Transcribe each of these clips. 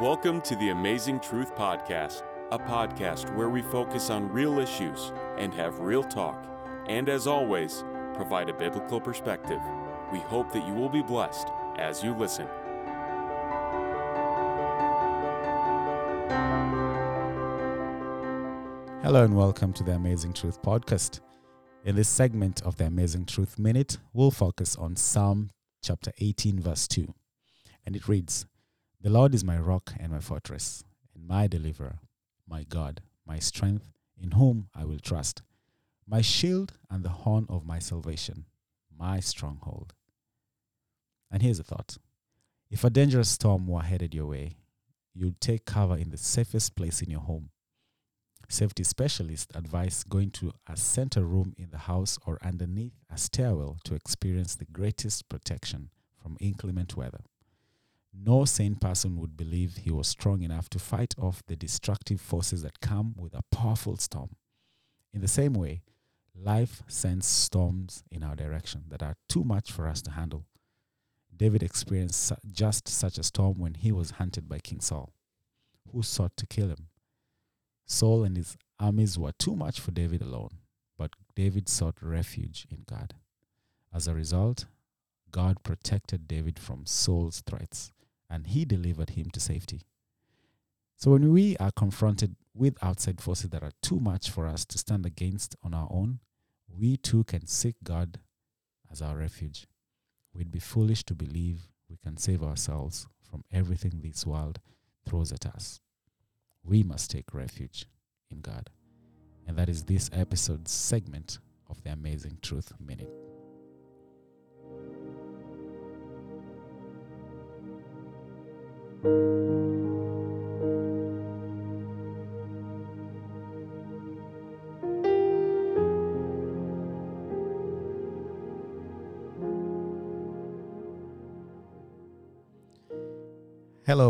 Welcome to the Amazing Truth Podcast, a podcast where we focus on real issues and have real talk, and as always, provide a biblical perspective. We hope that you will be blessed as you listen. Hello and welcome to the Amazing Truth Podcast. In this segment of the Amazing Truth Minute, we'll focus on Psalm chapter 18, verse 2. And it reads The Lord is my rock and my fortress, and my deliverer, my God, my strength, in whom I will trust, my shield and the horn of my salvation, my stronghold. And here's a thought if a dangerous storm were headed your way, you'd take cover in the safest place in your home. Safety specialists advise going to a center room in the house or underneath a stairwell to experience the greatest protection from inclement weather. No sane person would believe he was strong enough to fight off the destructive forces that come with a powerful storm. In the same way, life sends storms in our direction that are too much for us to handle. David experienced just such a storm when he was hunted by King Saul, who sought to kill him. Saul and his armies were too much for David alone, but David sought refuge in God. As a result, God protected David from Saul's threats, and he delivered him to safety. So when we are confronted with outside forces that are too much for us to stand against on our own, we too can seek God as our refuge. We'd be foolish to believe we can save ourselves from everything this world throws at us we must take refuge in God. And that is this episode's segment of the Amazing Truth Minute. Hello,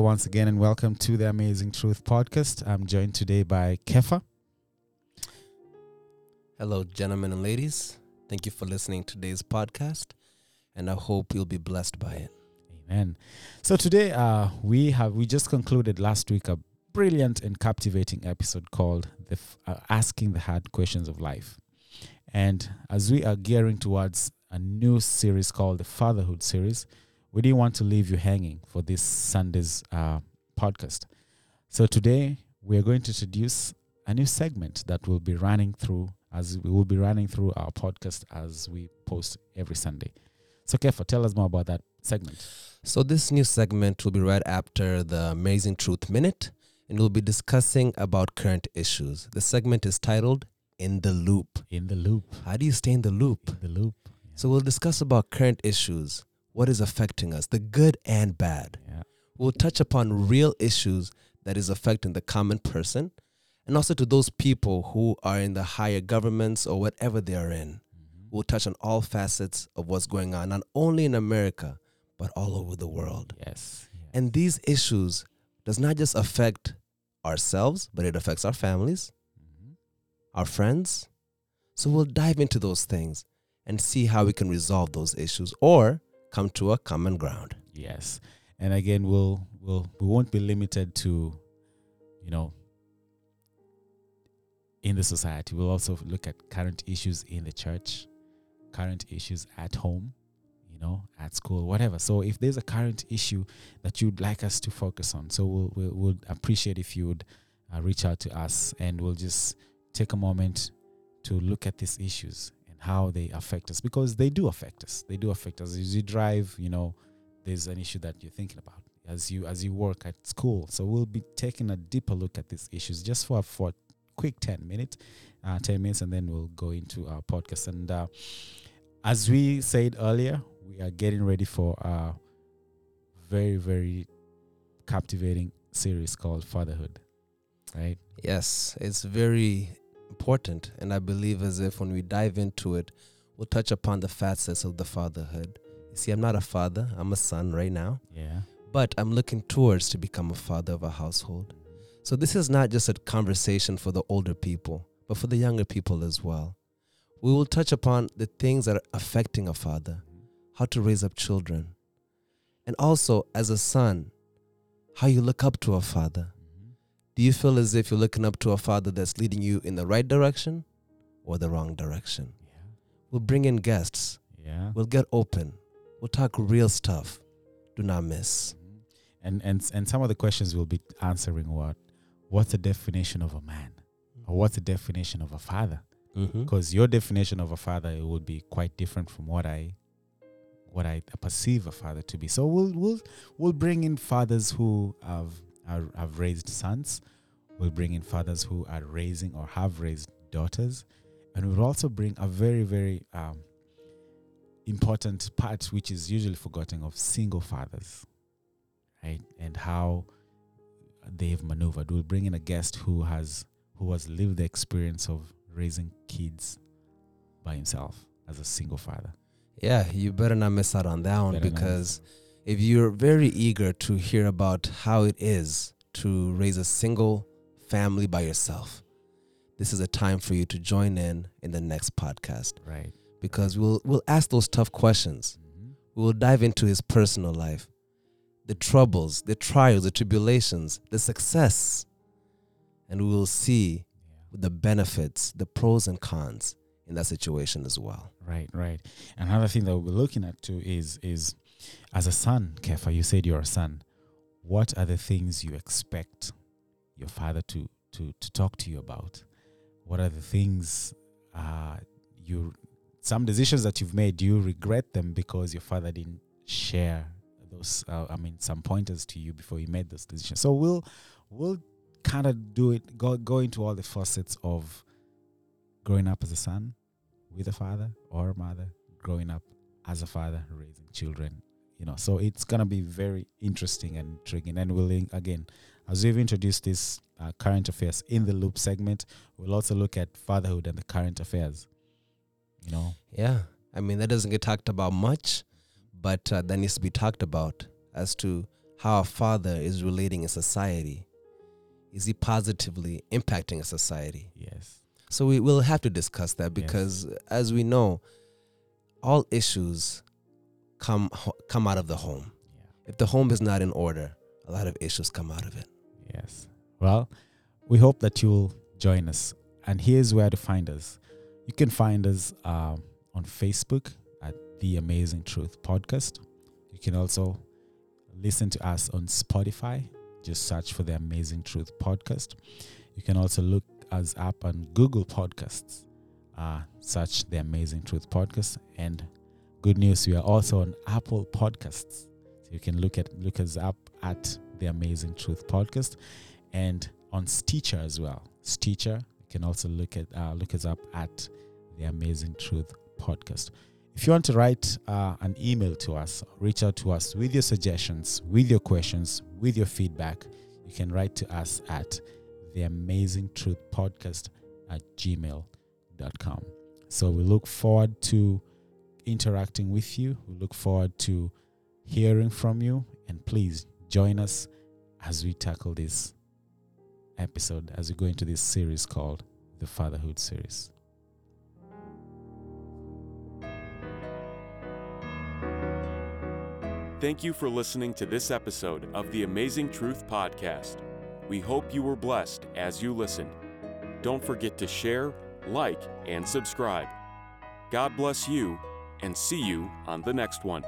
once again, and welcome to the Amazing Truth Podcast. I'm joined today by Kefa. Hello, gentlemen and ladies. Thank you for listening to today's podcast, and I hope you'll be blessed by it. Amen. So today, uh, we have we just concluded last week a brilliant and captivating episode called "The uh, Asking the Hard Questions of Life," and as we are gearing towards a new series called the Fatherhood series, we didn't want to leave you hanging for this Sunday's uh, podcast. So today, we are going to introduce a new segment that will be running through as we will be running through our podcast as we post every Sunday. So, Kefa, tell us more about that segment. So, this new segment will be right after the Amazing Truth Minute, and we'll be discussing about current issues. The segment is titled In the Loop. In the loop. How do you stay in the loop? In the loop. So, we'll discuss about current issues, what is affecting us, the good and bad. Yeah. We'll touch upon real issues that is affecting the common person and also to those people who are in the higher governments or whatever they are in. Mm-hmm. We'll touch on all facets of what's going on, not only in America, but all over the world. Yes. yes. And these issues does not just affect ourselves, but it affects our families, Mhm. our friends. So we'll dive into those things and see how we can resolve those issues or come to a common ground. Yes. And again, we'll we'll we won't be limited to, you know, in the society. We'll also look at current issues in the church, current issues at home, you know, at school, whatever. So if there's a current issue that you'd like us to focus on, so we'll we'll, we'll appreciate if you would uh, reach out to us, and we'll just take a moment to look at these issues and how they affect us because they do affect us. They do affect us as you drive. You know, there's an issue that you're thinking about as you as you work at school. So we'll be taking a deeper look at these issues just for for a quick ten minutes, uh, ten minutes, and then we'll go into our podcast. And uh, as we said earlier, we are getting ready for a very very captivating series called Fatherhood. Right? Yes, it's very important. And I believe as if when we dive into it, we'll touch upon the facets of the fatherhood. You see, I'm not a father, I'm a son right now, Yeah. but I'm looking towards to become a father of a household. So this is not just a conversation for the older people, but for the younger people as well. We will touch upon the things that are affecting a father, how to raise up children, and also as a son, how you look up to a father. Mhm. Do you feel as if you're looking up to a father that's leading you in the right direction or the wrong direction? Yeah. We'll bring in guests. Yeah. We'll get open. We'll talk real stuff. Do not miss. Mhm. And and and some of the questions we'll be answering what what's the definition of a man or what's the definition of a father? Mm-hmm. Because your definition of a father it would be quite different from what I what I perceive a father to be. So we'll we'll we'll bring in fathers who have are, have raised sons. We'll bring in fathers who are raising or have raised daughters, and we'll also bring a very very um, important part which is usually forgotten of single fathers, right? And how they've maneuvered. We'll bring in a guest who has who has lived the experience of raising kids by himself as a single father. Yeah, you better not miss out on that one Better not. because if you're very eager to hear about how it is to raise a single family by yourself, this is a time for you to join in in the next podcast Right. because we'll we'll ask those tough questions. Mm-hmm. We will dive into his personal life, the troubles, the trials, the tribulations, the success, and we will see the benefits, the pros and cons in that situation as well. Right, right. Another thing that we'll be looking at too is is as a son, Kefa, you said you're a son. What are the things you expect your father to to to talk to you about? What are the things uh you some decisions that you've made, do you regret them because your father didn't share those uh, I mean some pointers to you before you made those decisions. So we'll we'll kind of do it go go into all the facets of growing up as a son with a father or a mother, growing up as a father, raising children, you know. So it's gonna be very interesting and intriguing. And we'll in- again, as we've introduced this uh, current affairs in the loop segment, we'll also look at fatherhood and the current affairs. You know, Yeah. I mean, that doesn't get talked about much, but uh, that needs to be talked about as to how a father is relating in society. Is he positively impacting a society? yes, So we will have to discuss that Yes. because, as we know, all issues come come out of the home. yeah. If the home is not in order, a lot of issues come out of it. Yes. Well, we hope that you'll join us. And here's where to find us. You can find us um, on Facebook at The Amazing Truth Podcast. You can also listen to us on Spotify. Just search for The Amazing Truth Podcast. You can also look us up on Google Podcasts. Uh, search The Amazing Truth Podcast. And good news, we are also on Apple Podcasts. So you can look at look us up at the Amazing Truth Podcast, and on Stitcher as well. Stitcher, you can also look at uh, look us up at the Amazing Truth Podcast. If you want to write uh, an email to us, reach out to us with your suggestions, with your questions, with your feedback. You can write to us at the Amazing Truth Podcast at gmail.com. So we look forward to interacting with you. We look forward to hearing from you. And please join us as we tackle this episode, as we go into this series called the Fatherhood Series. Thank you for listening to this episode of the Amazing Truth Podcast. We hope you were blessed as you listened. Don't forget to share, like, and subscribe. God bless you, and see you on the next one.